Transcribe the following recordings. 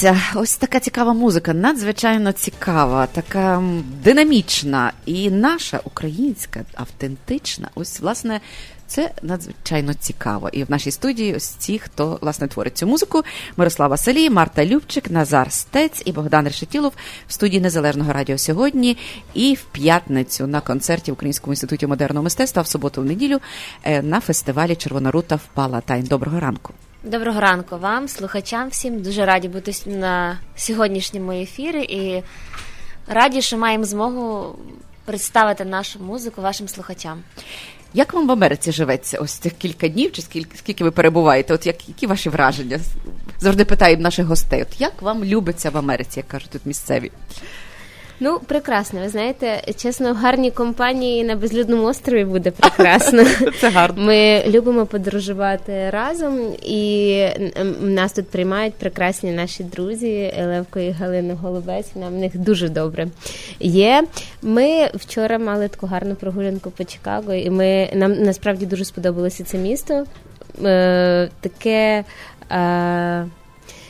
правиця. Ось така цікава музика, надзвичайно цікава, така динамічна і наша українська, автентична. Ось, власне, це надзвичайно цікаво. І в нашій студії ось ті, хто власне творить цю музику: Мирослава Салій, Марта Любчик, Назар Стець і Богдан Решетілов в студії Незалежного радіо сьогодні. І в п'ятницю на концерті в Українському інституті модерного мистецтва, в суботу в неділю е, на фестивалі Червона рута в Палатайн. Доброго ранку. Доброго ранку вам, слухачам всім. Дуже раді бути на сьогоднішньому ефірі і раді, що маємо змогу представити нашу музику вашим слухачам. Як вам в Америці живеться ось цих кілька днів, чи скільки, скільки ви перебуваєте? От як, які ваші враження? Завжди питають наших гостей. От як вам любиться в Америці, як кажуть тут місцеві? Ну, прекрасно. Ви знаєте, чесно, в гарній компанії на безлюдному острові буде прекрасно. Це гарно. Ми любимо подорожувати разом, і нас тут приймають прекрасні наші друзі Левко і Галина Голубець. Нам в них дуже добре є. Ми вчора мали таку гарну прогулянку по Чикаго, і ми нам насправді дуже сподобалося це місто. Е, таке. Е,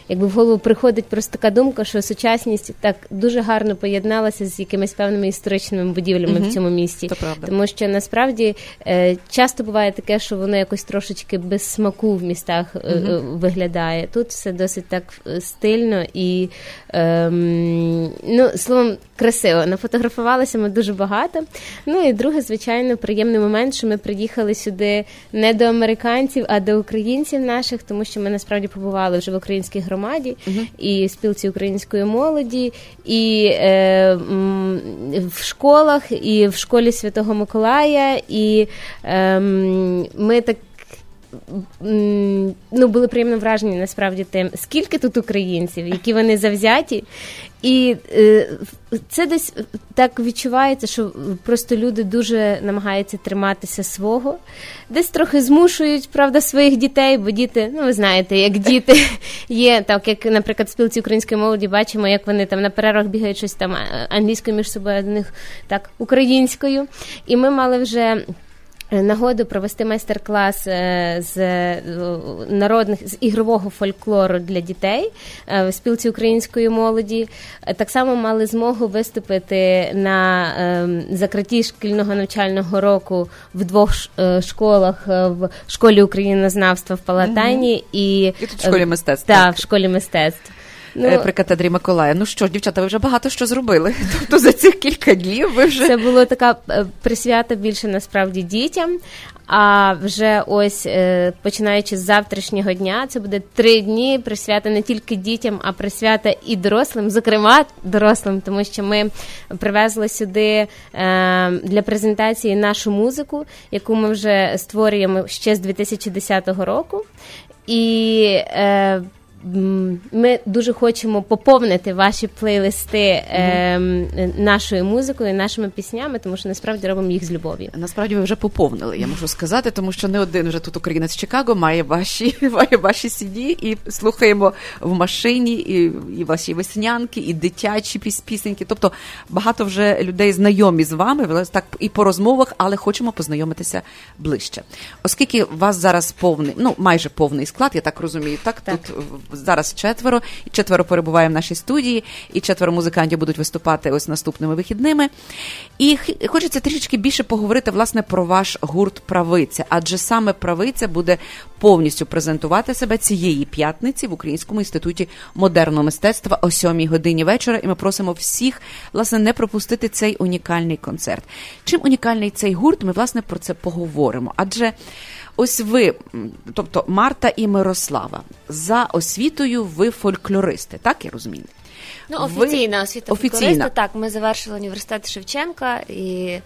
якби в голову приходить просто така думка, що сучасність так дуже гарно поєдналася з якимись певними історичними будівлями Мгм. в цьому місті. Це правда. Тому що насправді е, часто буває таке, що воно якось трошечки без смаку в містах е, е, виглядає. Тут все досить так е, стильно і ем, ну, словом, красиво. Нафотографувалися ми дуже багато. Ну і друге, звичайно, приємний момент, що ми приїхали сюди не до американців, а до українців наших, тому що ми насправді побували вже в українській громаді і в спілці української молоді, і е, в школах, і в школі Святого Миколая, і ем, ми так. Ну, були приємно вражені насправді тим, скільки тут українців, які вони завзяті. І е, це десь так відчувається, що просто люди дуже намагаються триматися свого, десь трохи змушують, правда, своїх дітей, бо діти, ну ви знаєте, як діти є, так як, наприклад, в спілці української молоді бачимо, як вони там на перервах бігають щось там англійською між собою, до них так українською. І ми мали вже. Нагоду провести майстер-клас е, з е, народних з ігрового фольклору для дітей е, в спілці української молоді. Е, Так само мали змогу виступити на ем, закритті шкільного навчального року в двох е, школах е, в школі українознавства в Палатайні і, І тут в школі е, мистецтв, Та, так. в школі мистецтв. Е, При катедрі Миколая. Ну що ж, дівчата, ви вже багато що зробили. Тобто за цих кілька днів ви вже Це було така е, присвята більше насправді дітям. А вже ось е, починаючи з завтрашнього дня, це буде три дні присвята не тільки дітям, а присвята і дорослим, зокрема дорослим, тому що ми привезли сюди для презентації нашу музику, яку ми вже створюємо ще з 2010 року. І е, ми дуже хочемо поповнити ваші плейлисти е, нашою музикою, нашими піснями, тому що насправді робимо їх з любов'ю. Насправді ви вже поповнили, я можу сказати, тому що не один вже тут українець Чикаго має ваші має ваші CD і слухаємо в машині, і, і ваші веснянки, і дитячі піс- пісеньки. Тобто багато вже людей знайомі з вами, так і по розмовах, але хочемо познайомитися ближче. Оскільки у вас зараз повний, ну майже повний склад, я так розумію, так, Так. тут зараз четверо, і четверо перебуває в нашій студії, і четверо музикантів будуть виступати ось наступними вихідними. І хочеться трішечки більше поговорити власне про ваш гурт Правиця, адже саме правиця буде повністю презентувати себе цієї п'ятниці в Українському інституті модерного мистецтва о 7 годині вечора. І ми просимо всіх власне не пропустити цей унікальний концерт. Чим унікальний цей гурт? Ми власне про це поговоримо. Адже ось ви, тобто Марта і Мирослава, за освітою ви фольклористи, так я розумію? Ну, Ви- офіційна освіта Офіційна. фольклориста, Так, ми завершили університет Шевченка і.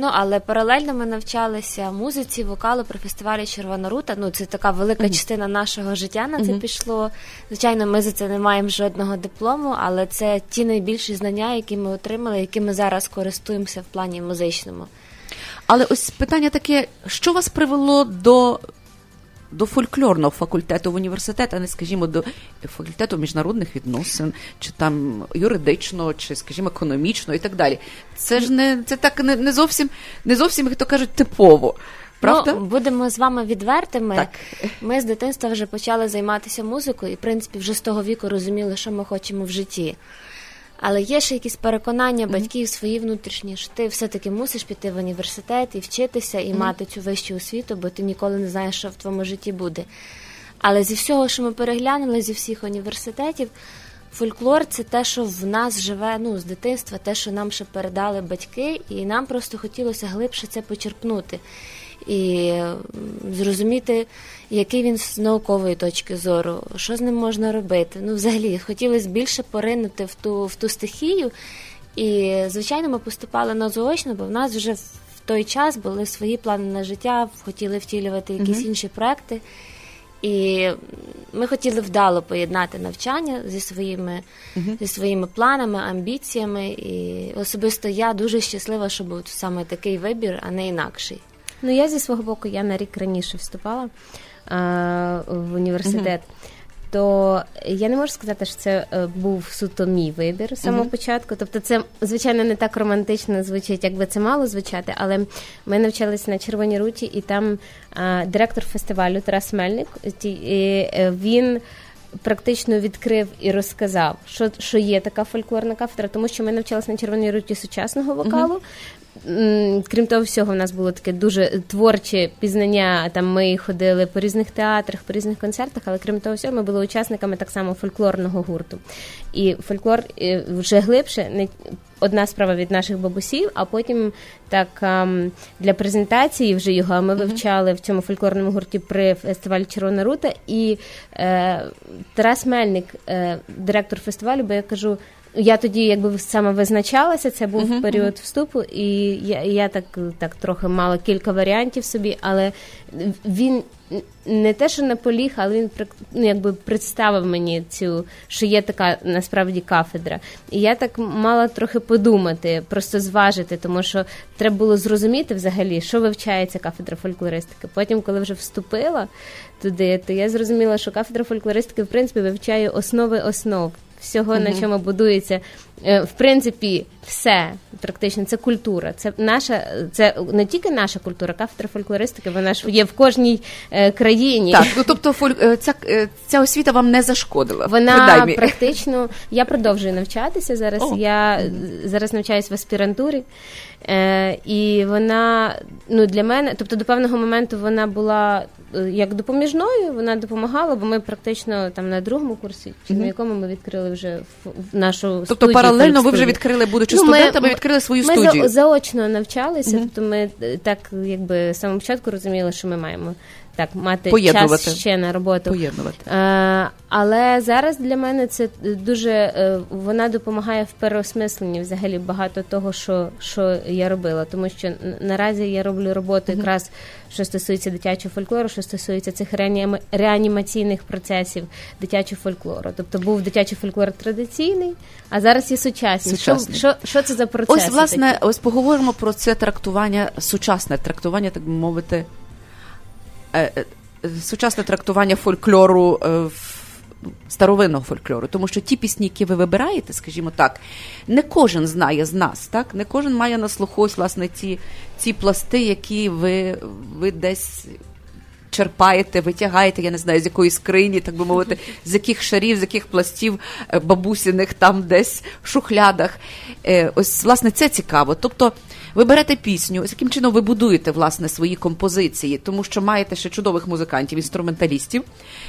Ну, але паралельно ми навчалися музиці, вокалу при фестивалі Червона рута. Ну, це така велика частина нашого життя на це пішло. Звичайно, ми за це не маємо жодного диплому, але це ті найбільші знання, які ми отримали, якими зараз користуємося в плані музичному. Але ось питання таке: що вас привело до, до фольклорного факультету в університет, а не, скажімо, до факультету міжнародних відносин, чи там юридичного, чи, скажімо, економічного і так далі. Це ж не це так не, не зовсім не зовсім, як то кажуть, типово. Правда? Ну, будемо з вами відвертими. Так. Ми з дитинства вже почали займатися музикою і, в принципі, вже з того віку розуміли, що ми хочемо в житті. Але є ще якісь переконання батьків свої внутрішні, що ти все-таки мусиш піти в університет і вчитися, і мати цю вищу освіту, бо ти ніколи не знаєш, що в твоєму житті буде. Але зі всього, що ми переглянули, зі всіх університетів, фольклор це те, що в нас живе ну, з дитинства, те, що нам ще передали батьки, і нам просто хотілося глибше це почерпнути. І зрозуміти, який він з наукової точки зору, що з ним можна робити. Ну, взагалі, хотілося більше поринути в ту, в ту стихію. І, звичайно, ми поступали на заочно, бо в нас вже в той час були свої плани на життя, хотіли втілювати якісь інші проекти. І ми хотіли вдало поєднати навчання зі своїми, зі своїми планами, амбіціями. І особисто я дуже щаслива, що був саме такий вибір, а не інакший. Ну, я зі свого боку, я на рік раніше вступала а, в університет. То я не можу сказати, що це е, був суто мій вибір з самого початку. Тобто, це звичайно не так романтично звучить, як би це мало звучати. Але ми навчалися на Червоній руті, і там а, директор фестивалю Тарас Мельник. і, е, він практично відкрив і розказав, що що є така фольклорна кафедра, тому що ми навчалися на червоній руті сучасного вокалу. Крім того всього, в нас було таке дуже творче пізнання. Там ми ходили по різних театрах, по різних концертах, але крім того всього, ми були учасниками так само фольклорного гурту. І фольклор вже глибше не одна справа від наших бабусів, а потім так для презентації вже його ми вивчали в цьому фольклорному гурті при фестивалі Червона рута. І е, Тарас Мельник, е, директор фестивалю, бо я кажу. Я тоді якби саме визначалася, це був період вступу, і я, я так, так трохи мала кілька варіантів собі, але він не те, що наполіг, але він ну, якби представив мені цю, що є така насправді кафедра. І я так мала трохи подумати, просто зважити, тому що треба було зрозуміти взагалі, що вивчається кафедра фольклористики. Потім, коли вже вступила туди, то я зрозуміла, що кафедра фольклористики в принципі вивчає основи основ. Всього, на чому будується, е, в принципі, все практично це культура. Це наша, це не тільки наша культура, кафедра фольклористики, вона ж є в кожній е, країні. Так, ну тобто фоль... е, ця, ця освіта вам не зашкодила. Вона практично я продовжую навчатися зараз. О. Я зараз навчаюсь в аспірантурі, е, і вона ну для мене, тобто до певного моменту вона була як допоміжною, вона допомагала, бо ми практично там на другому курсі, чи на якому ми відкрили вже нашу Тобто студію, паралельно ви вже відкрили, будучи Ну, ми- студентами, відкрили свою ми студію. Ми заочно навчалися, тобто ми е, так якби з самого початку розуміли, що ми маємо так мати Поєднувати. час ще на роботу. Поєднувати. Е, але зараз для мене це дуже е, вона допомагає в переосмисленні взагалі багато того, що, що я робила. Тому що наразі я роблю роботу якраз що стосується дитячого фольклору, що стосується цих реаніма- реанімаційних процесів дитячого фольклору. Тобто був дитячий фольклор традиційний, а зараз є сучасний. Сучасний. Що, що, що це за процеси? Ось, власне, такі? ось поговоримо про це трактування, сучасне трактування, так би мовити, сучасне трактування фольклору. е, в- Старовинного фольклору, тому що ті пісні, які ви вибираєте, скажімо так, не кожен знає з нас, так не кожен має на слуху власне ці, ці пласти, які ви, ви десь черпаєте, витягаєте, я не знаю, з якої скрині, так би мовити, з яких шарів, з яких пластів е, бабусіних там десь в шухлядах. Е, Ось, власне, це цікаво. Тобто, ви берете пісню, з яким чином ви будуєте власне свої композиції, тому що маєте ще чудових музикантів, інструменталістів.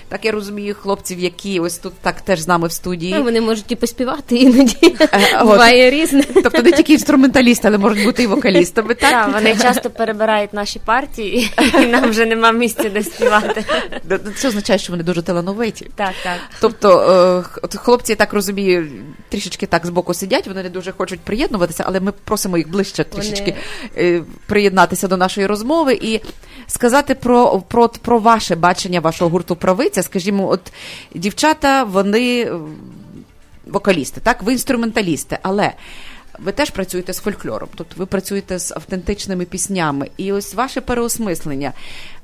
Так я розумію, хлопців, які ось тут так теж з нами в студії. Ну, вони можуть і поспівати іноді. Е. Буває різне. Тобто не тільки інструменталісти, але можуть бути і вокалістами. Так, Так, вони часто перебирають наші партії, і нам вже нема місця де співати. Це означає, що вони дуже талановиті. Так, так. Тобто е, от хлопці, я так розумію, трішечки так збоку сидять, вони не дуже хочуть приєднуватися, але ми просимо їх ближче трішечки е, приєднатися до нашої розмови і сказати про, про, про ваше бачення вашого гурту правиця. Скажімо, от дівчата, вони е, вокалісти, так, ви інструменталісти, але. Ви теж працюєте з фольклором, тобто ви працюєте з автентичними піснями. І ось ваше переосмислення,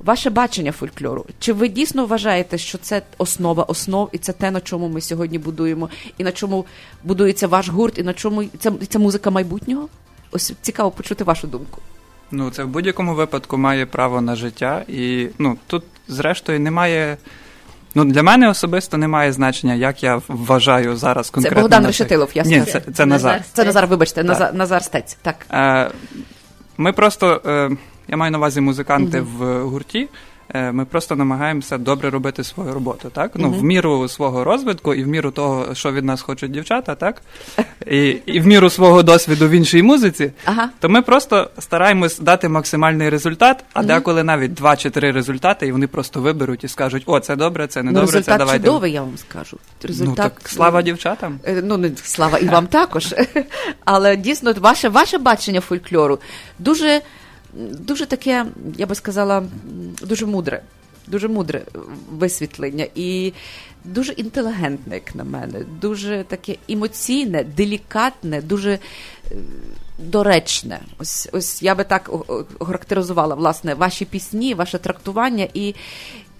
ваше бачення фольклору. Чи ви дійсно вважаєте, що це основа основ, і це те, на чому ми сьогодні будуємо, і на чому будується ваш гурт, і на чому це, це музика майбутнього? Ось цікаво почути вашу думку. Ну, це в будь-якому випадку має право на життя, і ну тут, зрештою, немає. Ну, для мене особисто немає значення, як я вважаю зараз конкретно. Богдан на Решетилов, я Ні, це, це Назар. Це Назар, вибачте, Так. Назар, Назар Стець. Так. Е, ми просто, е, я маю на увазі музиканти в гурті. Е, Ми просто намагаємося добре робити свою роботу, так? Ну, в міру свого розвитку і в міру того, що від нас хочуть дівчата, так? І, і в міру свого досвіду в іншій музиці, Ага. то ми просто стараємось дати максимальний результат, а деколи навіть два чи три результати, і вони просто виберуть і скажуть: о, це добре, це не Ну, добре, це результат давайте. чудовий, я вам скажу. Результат Ну, так, слава дівчатам. Е, Ну, не слава і вам також. Але дійсно, ваше, ваше бачення фольклору дуже, дуже таке, я би сказала, дуже мудре. Дуже мудре висвітлення і дуже інтелігентне, як на мене, дуже таке емоційне, делікатне, дуже е, доречне. Ось, ось я би так о- власне ваші пісні, ваше трактування і.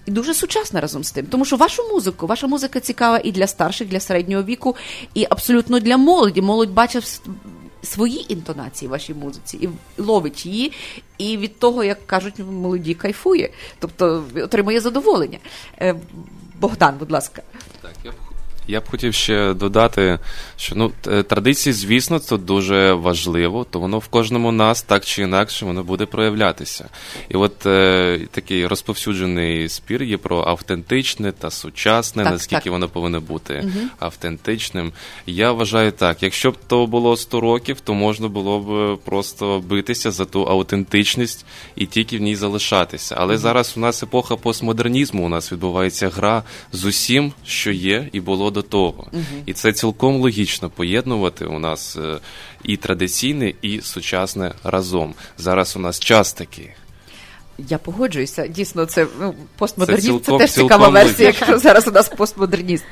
І дуже сучасна разом з тим, тому що вашу музику, ваша музика цікава і для старших, для середнього віку, і абсолютно для молоді. Молодь бачить свої інтонації в вашій музиці і ловить її, і від того, як кажуть, молоді кайфує, тобто отримує задоволення. Е, Богдан, будь ласка. Я б хотів ще додати, що ну традиції, звісно, це дуже важливо, то воно в кожному нас так чи інакше воно буде проявлятися. І от е, такий розповсюджений спір є про автентичне та сучасне, так, наскільки так. воно повинно бути угу. автентичним. Я вважаю так, якщо б то було 100 років, то можна було б просто битися за ту аутентичність і тільки в ній залишатися. Але угу. зараз у нас епоха постмодернізму, у нас відбувається гра з усім, що є, і було до того. Угу. І це цілком логічно поєднувати у нас е, і традиційне, і сучасне разом. Зараз у нас час такий. Я погоджуюся. Дійсно, це ну, постмодерніст. Це, цілком, це теж цікава версія, логічно. якщо зараз у нас постмодернізм.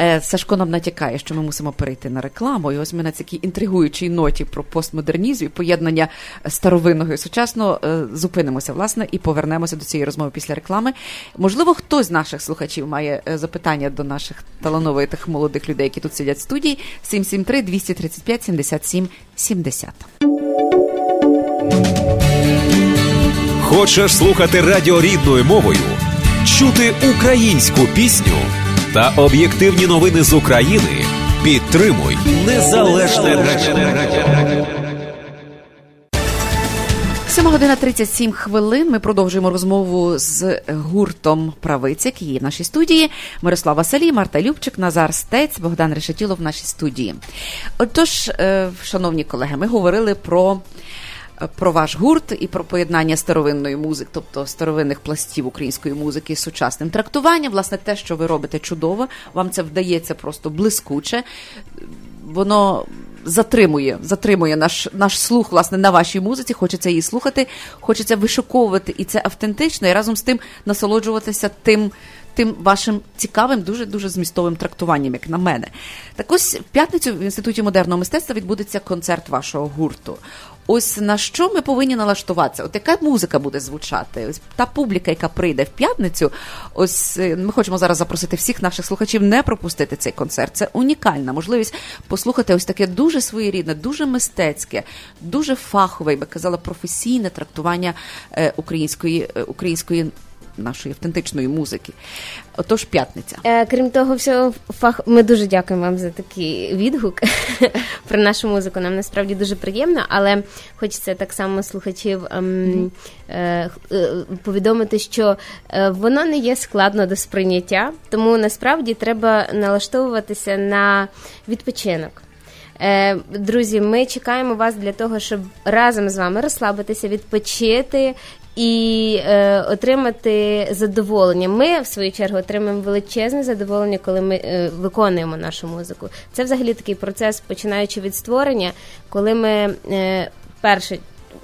Е, Сашко нам натякає, що ми мусимо перейти на рекламу. І ось ми на такій інтригуючій ноті про постмодернізм і поєднання старовинного і сучасного е, зупинимося, власне, і повернемося до цієї розмови після реклами. Можливо, хтось з наших слухачів має е, запитання до наших талановитих молодих людей, які тут сидять в студії. 773 235 77 70. Хочеш слухати радіо рідною мовою, чути українську пісню та об'єктивні новини з України. Підтримуй незалежне радіо. 7 година 37 хвилин. Ми продовжуємо розмову з гуртом правиць, які є в нашій студії. Мирослава Салі, Марта Любчик, Назар Стець, Богдан Решетілов в нашій студії. Отож, е, шановні колеги, ми говорили про. Про ваш гурт і про поєднання старовинної музики, тобто старовинних пластів української музики з сучасним трактуванням. Власне, те, що ви робите чудово, вам це вдається просто блискуче. Воно затримує, затримує наш наш слух власне на вашій музиці. Хочеться її слухати, хочеться вишуковувати, і це автентично, і разом з тим насолоджуватися тим. Тим вашим цікавим, дуже дуже змістовим трактуванням, як на мене. Так ось в п'ятницю в інституті модерного мистецтва відбудеться концерт вашого гурту. Ось на що ми повинні налаштуватися? От яка музика буде звучати? Ось та публіка, яка прийде в п'ятницю. Ось ми хочемо зараз запросити всіх наших слухачів не пропустити цей концерт. Це унікальна можливість послухати ось таке дуже своєрідне, дуже мистецьке, дуже фахове, я би казала, професійне трактування української української. Нашої автентичної музики. Отож, п'ятниця. Е, крім того, всього фах. Ми дуже дякуємо вам за такий відгук про нашу музику. Нам насправді дуже приємно, але хочеться так само слухачів ем, е, е, повідомити, що е, воно не є складно до сприйняття, тому насправді треба налаштовуватися на відпочинок. Е, Друзі, ми чекаємо вас для того, щоб разом з вами розслабитися, відпочити і е, отримати задоволення. Ми, в свою чергу, отримаємо величезне задоволення, коли ми е, виконуємо нашу музику. Це взагалі такий процес, починаючи від створення, коли ми е, перше.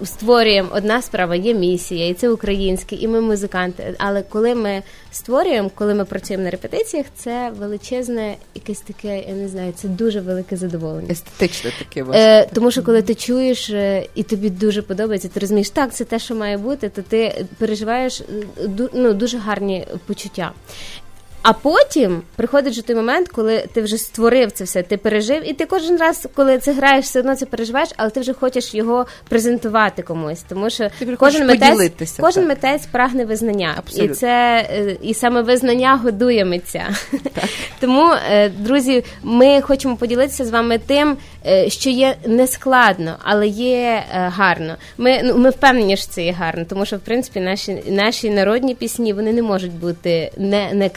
Створюємо одна справа, є місія, і це українське, і ми музиканти. Але коли ми створюємо, коли ми працюємо на репетиціях, це величезне, якесь таке, я не знаю, це дуже велике задоволення. Естетичне таке Е, Тому що коли ти чуєш е, і тобі дуже подобається, ти розумієш, так, це те, що має бути, то ти переживаєш ну, дуже гарні почуття. А потім приходить же той момент, коли ти вже створив це все, ти пережив, і ти кожен раз, коли це граєш, все одно це переживаєш, але ти вже хочеш його презентувати комусь. Тому що кожен митець, кожен митець прагне визнання, Абсолютно. і це і саме визнання годує митця. Тому, друзі, ми хочемо поділитися з вами тим, що є нескладно, але є гарно. Ми ну ми впевнені, що це є гарно, тому що в принципі наші наші народні пісні вони не можуть бути не, не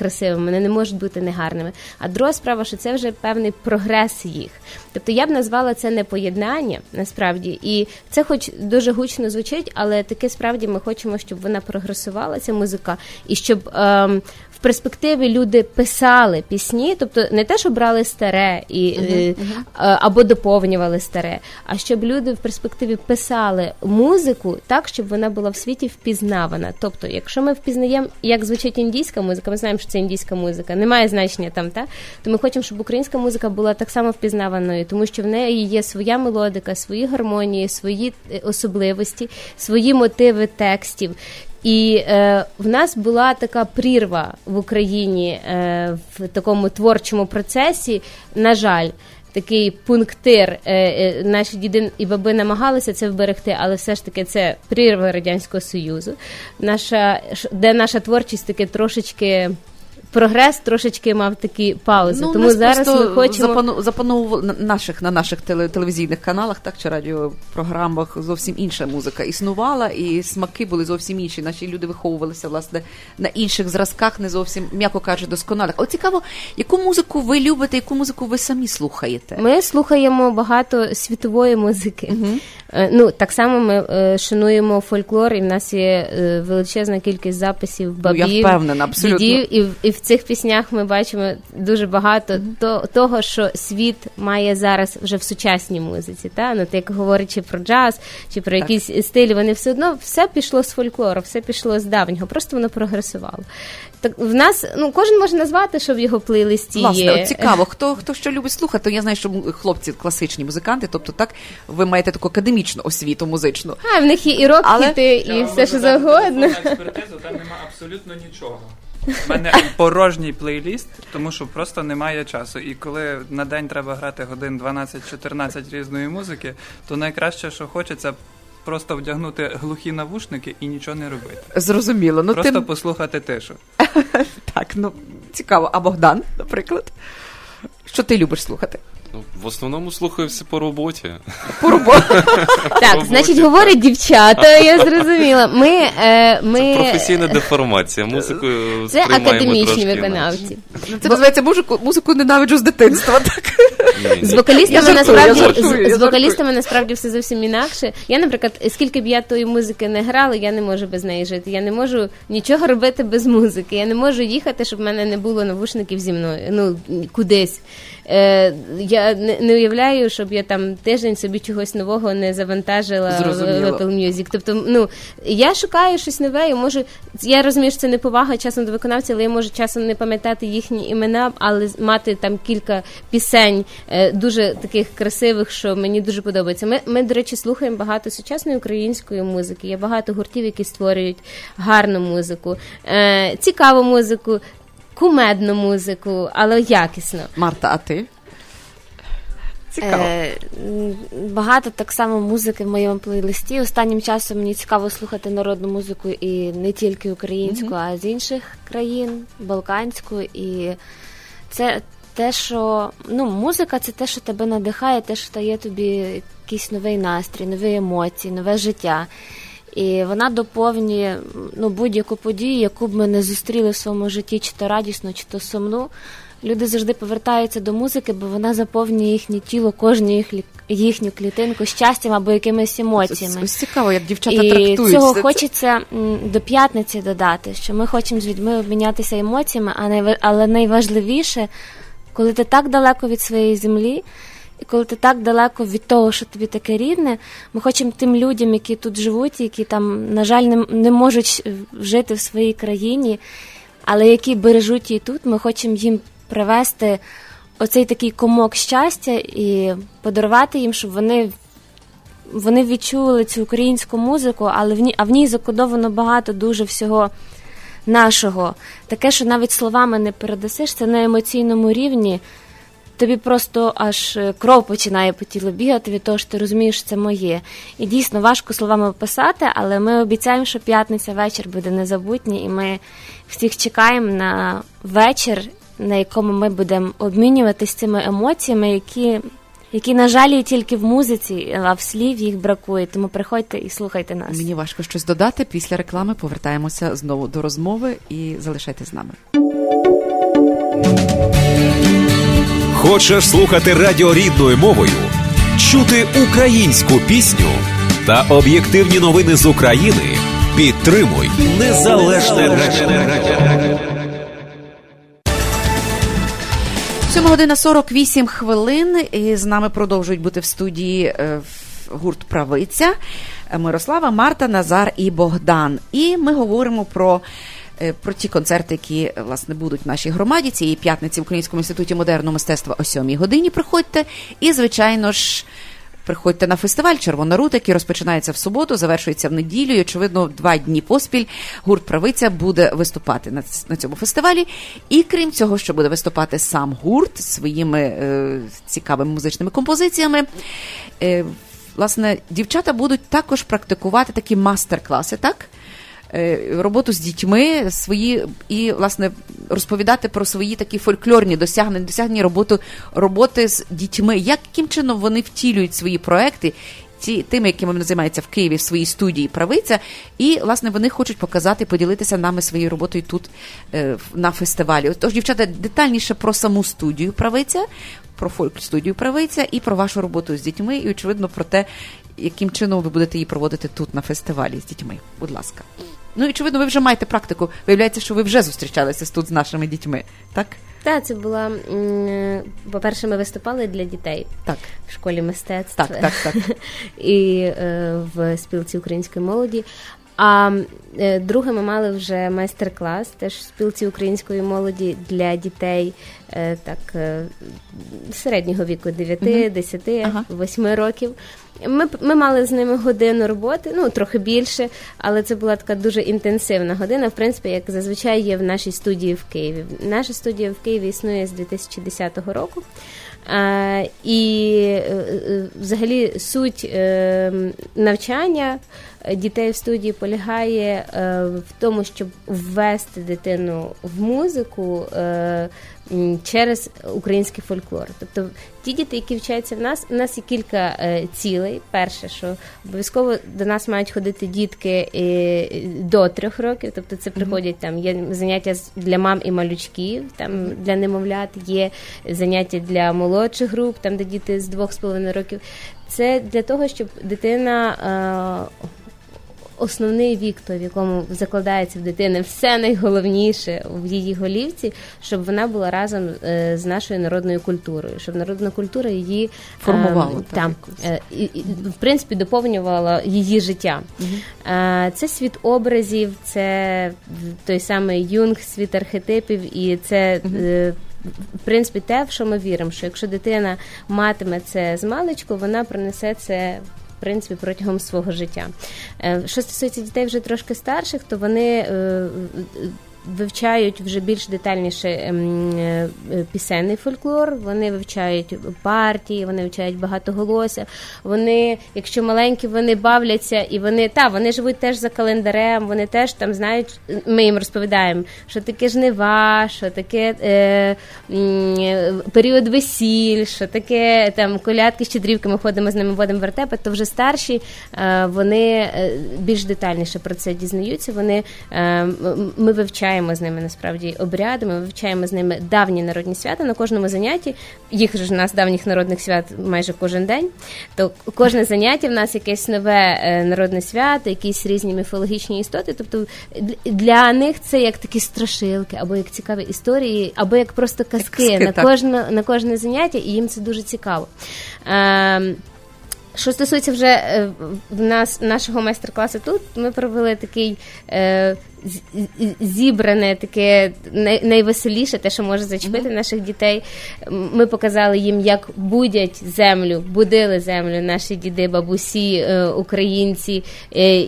вони не можуть бути негарними. А друга справа, що це вже певний прогрес їх. Тобто я б назвала це не поєднання насправді, і це, хоч дуже гучно звучить, але таке справді ми хочемо, щоб вона прогресувала, ця музика, і щоб ем, в перспективі люди писали пісні, тобто не те, що брали старе і uh-huh, uh-huh. або доповнювали старе, а щоб люди в перспективі писали музику так, щоб вона була в світі впізнавана. Тобто, якщо ми впізнаємо, як звучить індійська музика, ми знаємо, що це індійська музика, немає значення там, та то ми хочемо, щоб українська музика була так само впізнаваною, тому що в неї є своя мелодика, свої гармонії, свої особливості, свої мотиви текстів. І е, в нас була така прірва в Україні е, в такому творчому процесі. На жаль, такий пунктир. Е, е, наші діди і баби намагалися це вберегти, але все ж таки це прірва радянського союзу. Наша де наша творчість таки трошечки. Прогрес трошечки мав такі паузи. Ну, Тому зараз ми хочемо. запану, запановували на наших на наших теле, телевізійних каналах, так чи радіопрограмах зовсім інша музика існувала, і смаки були зовсім інші. Наші люди виховувалися власне на інших зразках, не зовсім м'яко кажучи, досконалих. От цікаво, яку музику ви любите, яку музику ви самі слухаєте? Ми слухаємо багато світової музики. Е, Ну так само ми е, шануємо фольклор, і в нас є е, величезна кількість записів Ну, я бабів, впевнена, абсолютно. дідів, і, і в цих піснях ми бачимо дуже багато то, того, що світ має зараз вже в сучасній музиці. Та? Ну, так, як говорячи про джаз чи про якісь стилі, вони все одно все пішло з фольклору, все пішло з давнього, просто воно прогресувало. Так в нас ну кожен може назвати, що в його плейлисті Власне, є. от цікаво, хто хто що любить слухати. Я знаю, що хлопці класичні музиканти, тобто так ви маєте таку академічну освіту музичну. А, в них є і рок Але- і все, що завгодно. експертизу, там нема абсолютно нічого. У мене порожній плейліст, тому що просто немає часу. І коли на день треба грати годин 12-14 різної музики, то найкраще, що хочеться, просто вдягнути глухі навушники і нічого не робити. Зрозуміло. Ну Просто ти... послухати тишу. так, ну цікаво. А Богдан, наприклад, що ти любиш слухати? Ну, в основному слухаю все по роботі. По роботі. Так, значить, говорять дівчата, я зрозуміла. Ми, е, ми... Це професійна деформація. Музику Це академічні виконавці. Це називається музику, музику ненавиджу з дитинства. Так З вокалістами Я насправді я жартую, я з, з вокалістами насправді все зовсім інакше. Я, наприклад, скільки б я тої музики не грала, я не можу без неї жити. Я не можу нічого робити без музики. Я не можу їхати, щоб в мене не було навушників зі мною. Ну кудись. Е, я не, не уявляю, щоб я там тиждень собі чогось нового не завантажила в Зрозуміло. Apple Music. Тобто, ну я шукаю щось нове. Я можу. Я розумію, що це не повага часом до виконавця, але я можу часом не пам'ятати їхні імена, але мати там кілька пісень е, дуже таких красивих, що мені дуже подобається. Ми, ми, до речі, слухаємо багато сучасної української музики. Є багато гуртів, які створюють гарну музику, е, цікаву музику. Кумедну музику, але якісно. Марта, а ти? Цікаво. Е, багато так само музики в моєму плейлисті. Останнім часом мені цікаво слухати народну музику і не тільки українську, а з інших країн, балканську. І це те, що ну, музика це те, що тебе надихає, те, що дає тобі якийсь новий настрій, нові емоції, нове життя. І вона доповнює ну, будь-яку подію, яку б ми не зустріли в своєму житті, чи то радісну, чи то сумну. Люди завжди повертаються до музики, бо вона заповнює їхнє тіло, кожну їх, їхню клітинку щастям або якимись емоціями. Ось цікаво, як дівчата І трактують. цього це. хочеться до п'ятниці додати, що ми хочемо з людьми обмінятися емоціями, а але найважливіше, коли ти так далеко від своєї землі, і коли ти так далеко від того, що тобі таке рідне, ми хочемо тим людям, які тут живуть, які там, на жаль, не, не можуть е, жити в своїй країні, але які бережуть її тут, ми хочемо їм привести оцей такий комок щастя і подарувати їм, щоб вони вони відчули цю українську музику, але в ній, а в ній закодовано багато дуже всього нашого. Таке, що навіть словами не передасиш, це на емоційному рівні. Тобі просто аж е, кров починає по тілу бігати від того, що ти розумієш, що це моє. І дійсно важко словами описати, але ми обіцяємо, що п'ятниця вечір буде незабутній, і ми всіх чекаємо на вечір, на якому ми будемо обмінюватися цими емоціями, які, які, на жаль, є тільки в музиці, а в слів їх бракує. Тому приходьте і слухайте нас. Мені важко щось додати. Після реклами повертаємося знову до розмови і залишайтесь з нами. Хочеш слухати радіо рідною мовою, чути українську пісню та об'єктивні новини з України? Підтримуй незалежне радіо. 7 година 48 хвилин. І з нами продовжують бути в студії е, гурт Правиця Мирослава, Марта, Назар і Богдан. І ми говоримо про. Е, Про ті концерти, які е, власне будуть в нашій громаді цієї п'ятниці в Українському інституті модерного мистецтва о 7 годині. Приходьте. І, звичайно ж, приходьте на фестиваль Червона рута, який розпочинається в суботу, завершується в неділю. І, очевидно, два дні поспіль гурт Правиця буде виступати на, на цьому фестивалі. І крім цього, що буде виступати сам гурт своїми е, цікавими музичними композиціями. Е, власне, дівчата будуть також практикувати такі мастер-класи, так? Е, роботу з дітьми свої і власне розповідати про свої такі фольклорні досягнення, досягнення роботи, роботи з дітьми. Яким чином вони втілюють свої проекти? Ті, тими, якими вони займаються в Києві в своїй студії правиця, і власне вони хочуть показати, поділитися нами своєю роботою тут е, на фестивалі. Тож, дівчата, детальніше про саму студію правиця, про фольк студію правиця і про вашу роботу з дітьми, і очевидно про те, яким чином ви будете її проводити тут на фестивалі з дітьми. Будь ласка. Ну і очевидно, ви вже маєте практику. Виявляється, що ви вже зустрічалися тут з нашими дітьми, так? Так, це була по-перше, ми виступали для дітей Так, в школі мистецтв так, так, так. і е, в спілці української молоді. А е, друге, ми мали вже майстер-клас теж в спілці української молоді для дітей е, так е, середнього віку 9, 10, 8 років. Ми, ми мали з ними годину роботи, ну трохи більше, але це була така дуже інтенсивна година. В принципі, як зазвичай є в нашій студії в Києві. Наша студія в Києві існує з 2010 року. А, і взагалі суть е, навчання дітей в студії полягає е, в тому, щоб ввести дитину в музику е, через український фольклор. Тобто ті діти, які вчаться в нас, у нас є кілька е, цілей. Перше, що обов'язково до нас мають ходити дітки до трьох років, тобто це приходять там є заняття для мам і малючків, там для немовлят, є заняття для молодших груп, там де діти з двох з половиною років. Це для того, щоб дитина. Е, Основний вік, той, в якому закладається в дитини все найголовніше в її голівці, щоб вона була разом е, з нашою народною культурою, щоб народна культура її е, Формувала, там, е, і, і, в принципі доповнювала її життя. Е, Це світ образів, це той самий юнг, світ архетипів, і це. е, В принципі, те, в що ми віримо, що якщо дитина матиме це з маличку, вона принесе це принципі протягом свого життя. Е, Що стосується дітей вже трошки старших, то вони е, вивчають вже більш детальніше ем, е, е, пісенний фольклор, вони вивчають партії, вони вивчають багатоголосся. Вони, якщо маленькі, вони бавляться і вони та вони живуть теж за календарем, вони теж там знають, ми їм розповідаємо, що таке жнива, що таке е, е, період весіль, що таке там колядки, щедрівки, ми ходимо з ними водимо вертепи, то вже старші е, вони більш детальніше про це дізнаються. Вони е, ми вивчаємо з ними насправді обряди, ми вивчаємо з ними давні народні свята на кожному занятті. Їх ж у нас давніх народних свят майже кожен день. То кожне заняття в нас якесь нове е, народне свято, якісь різні міфологічні істоти. Тобто для них це як такі страшилки, або як цікаві історії, або як просто казки, казки, на кожне на кожне заняття, і їм це дуже цікаво. Ем, що стосується вже е, в нас нашого майстер-класу тут, ми провели такий е, зібране, таке найвеселіше, те, що може зачепити наших дітей. Ми показали їм, як будять землю, будили землю наші діди, бабусі, е, українці, е,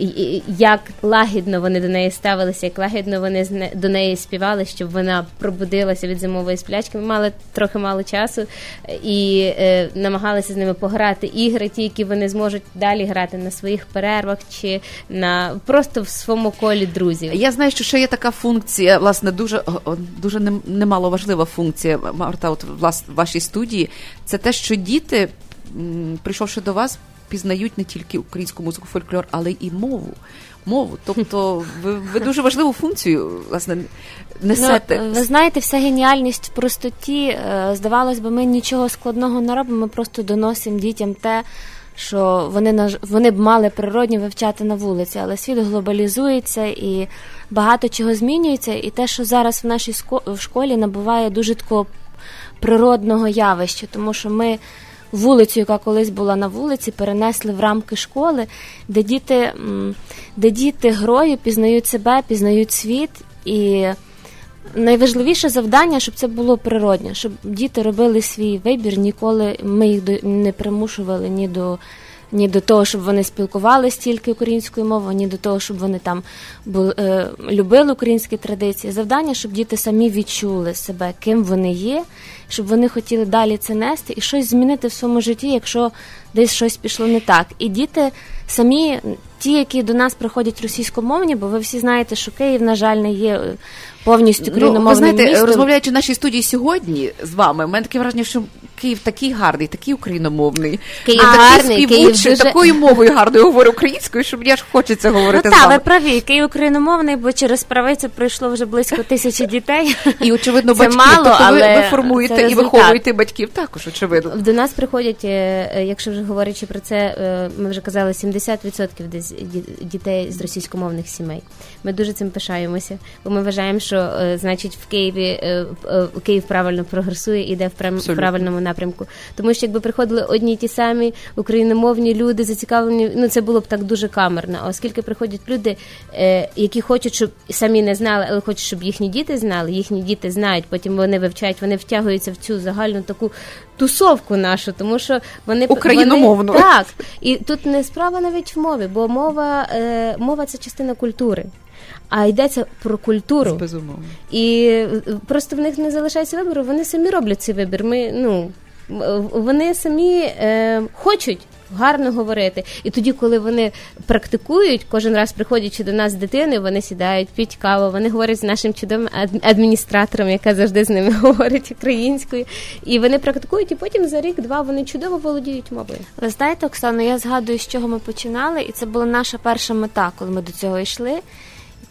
як лагідно вони до неї ставилися, як лагідно вони до неї співали, щоб вона пробудилася від зимової сплячки. Ми мали трохи мало часу і е, намагалися з ними пограти ігри, ті, які вони зможуть далі грати на своїх перервах чи на просто в своєму колі друзів. Я знаю, що ще є така функція, власне, дуже дуже нем- немало важлива функція, Марта, от влас, в вашій студії. Це те, що діти, прийшовши до вас, пізнають не тільки українську музику, фольклор, але і мову. Мову. Тобто ви, ви дуже важливу функцію власне несете. Ну, ви знаєте, вся геніальність в простоті. Е, Здавалось би, ми нічого складного не робимо, ми просто доносимо дітям те, що вони наж- вони б мали природньо вивчати на вулиці, але світ глобалізується і багато чого змінюється. І те, що зараз в нашій в школі набуває дуже такого природного явища, тому що ми вулицю, яка колись була на вулиці, перенесли в рамки школи, де діти, де діти грою пізнають себе, пізнають світ і. Найважливіше завдання, щоб це було природньо, щоб діти робили свій вибір, ніколи ми їх не примушували ні до, ні до того, щоб вони спілкувалися тільки українською мовою, ні до того, щоб вони там були, е, любили українські традиції. Завдання, щоб діти самі відчули себе, ким вони є, щоб вони хотіли далі це нести і щось змінити в своєму житті, якщо десь щось пішло не так. І діти самі, ті, які до нас приходять російськомовні, бо ви всі знаєте, що Київ, на жаль, не є повністю Ну, ви знаєте, містом. розмовляючи в нашій студії сьогодні з вами, в мене таке враження, що Київ такий гарний, такий україномовний. Київ такий гарний, Київ дуже- такою мовою гарною говорить українською, що мені аж хочеться говорити Ну з так, вами. ви праві, Київ україномовний, бо через правицю пройшло вже близько тисячі дітей. І очевидно, Це батьків. мало, тобто ви, але ви формуєте це і виховуєте батьків також, очевидно. До нас приходять, е, е, якщо вже говорячи про це, е, ми вже казали, 70% десь дітей з російськомовних сімей. Ми дуже цим пишаємося, бо ми вважаємо, що значить в Києві Київ правильно прогресує, іде в правильному напрямку. Тому що якби приходили одні й ті самі україномовні люди, зацікавлені, ну це було б так дуже камерно. А оскільки приходять люди, е, які хочуть, щоб самі не знали, але хочуть, щоб їхні діти знали, їхні діти знають, потім вони вивчають, вони втягуються в цю загальну таку тусовку нашу, тому що вони Україномовну. Вони, так, і тут не справа навіть в мові, бо мова, е, мова це частина культури. А йдеться про культуру. Безумовно. І е, просто в них не залишається вибору, вони самі роблять цей вибір. Ми, ну, вони самі е, хочуть гарно говорити. І тоді, коли вони практикують, кожен раз приходячи до нас з дитиною, вони сідають, п'ють каву, вони говорять з нашим чудовим ад- адміністратором, яка завжди з ними говорить українською. І вони практикують, і потім за рік-два вони чудово володіють мовою. Ви знаєте, Оксано, я згадую, з чого ми починали, і це була наша перша мета, коли ми до цього йшли.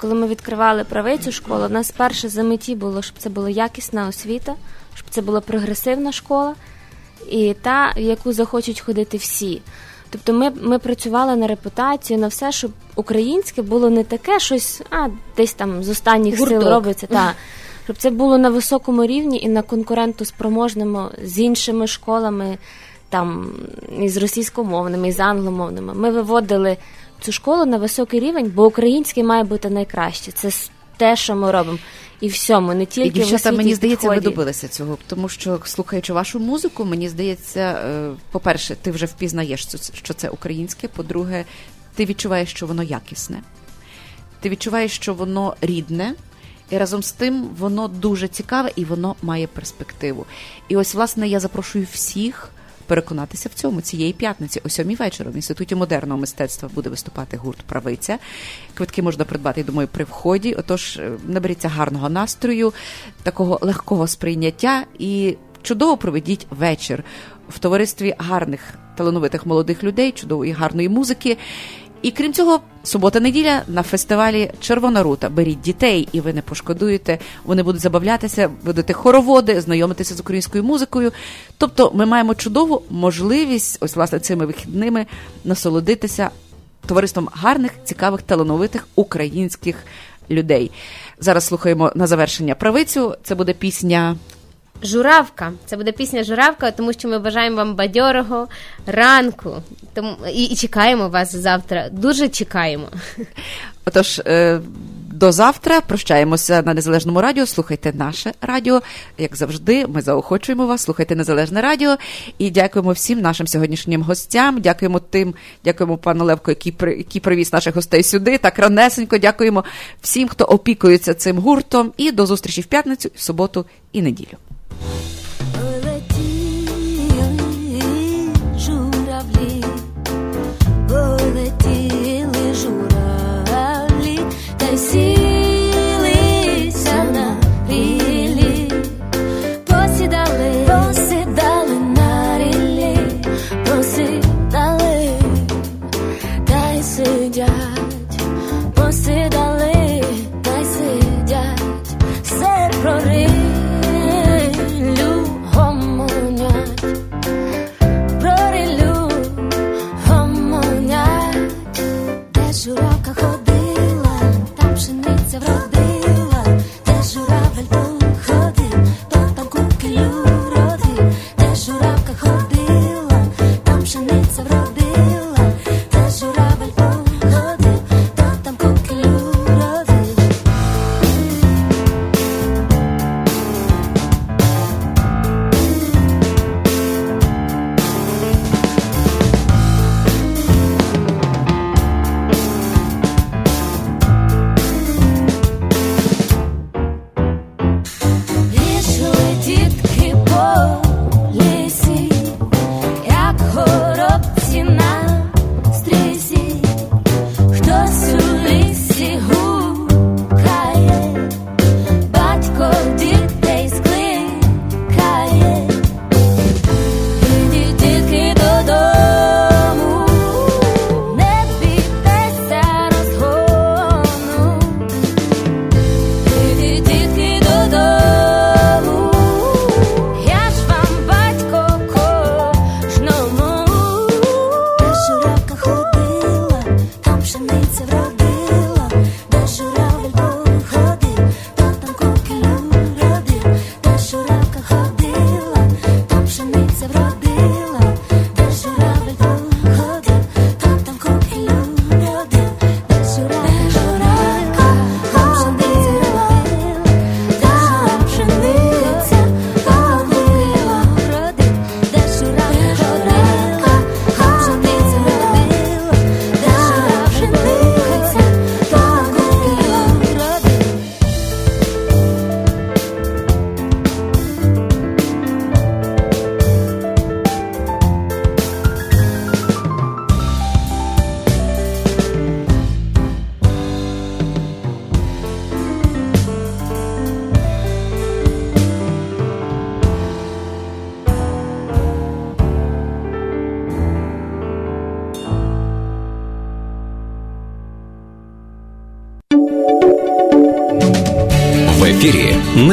Коли ми відкривали правицю школу, у нас перше за меті було, щоб це була якісна освіта, щоб це була прогресивна школа, і та, в яку захочуть ходити всі. Тобто ми, ми працювали на репутацію, на все, щоб українське було не таке щось, а десь там з останніх сил робиться. Та, щоб це було на високому рівні і на конкурентоспроможному з іншими школами, там із російськомовними, і з англомовними. Ми виводили цю школу на високий рівень, бо український має бути найкраще. Це те, що ми робимо. І всьому, не тільки І дівчата, в освіті, мені здається, ви добилися цього, тому що слухаючи вашу музику, мені здається, е, по-перше, ти вже впізнаєш, що це українське. По-друге, ти відчуваєш, що воно якісне. Ти відчуваєш, що воно рідне, і разом з тим воно дуже цікаве і воно має перспективу. І ось, власне, я запрошую всіх переконатися в цьому цієї п'ятниці, о сьомій вечора в інституті модерного мистецтва буде виступати гурт Правиця. Квитки можна придбати, я думаю, при вході. Отож, е, наберіться гарного настрою, такого легкого сприйняття і чудово проведіть вечір в товаристві гарних талановитих молодих людей, чудової гарної музики. І крім цього, субота-неділя на фестивалі Червона рута. Беріть дітей, і ви не пошкодуєте. Вони будуть забавлятися, будете хороводи, знайомитися з українською музикою. Тобто, ми маємо чудову можливість, ось власне цими вихідними насолодитися товариством гарних, цікавих, талановитих українських людей. Зараз слухаємо на завершення правицю. Це буде пісня. Журавка. Це буде пісня Журавка, тому що ми бажаємо вам бадьорого ранку. Тому і, і чекаємо вас завтра. Дуже чекаємо. Отож, е, до завтра прощаємося на незалежному радіо. Слухайте наше радіо. Як завжди, ми заохочуємо вас. Слухайте незалежне радіо. І дякуємо всім нашим сьогоднішнім гостям. Дякуємо тим, дякуємо пану Левко, який який привіз наших гостей сюди. Так ранесенько. Дякуємо всім, хто опікується цим гуртом. І до зустрічі в п'ятницю, в суботу і неділю. Bye.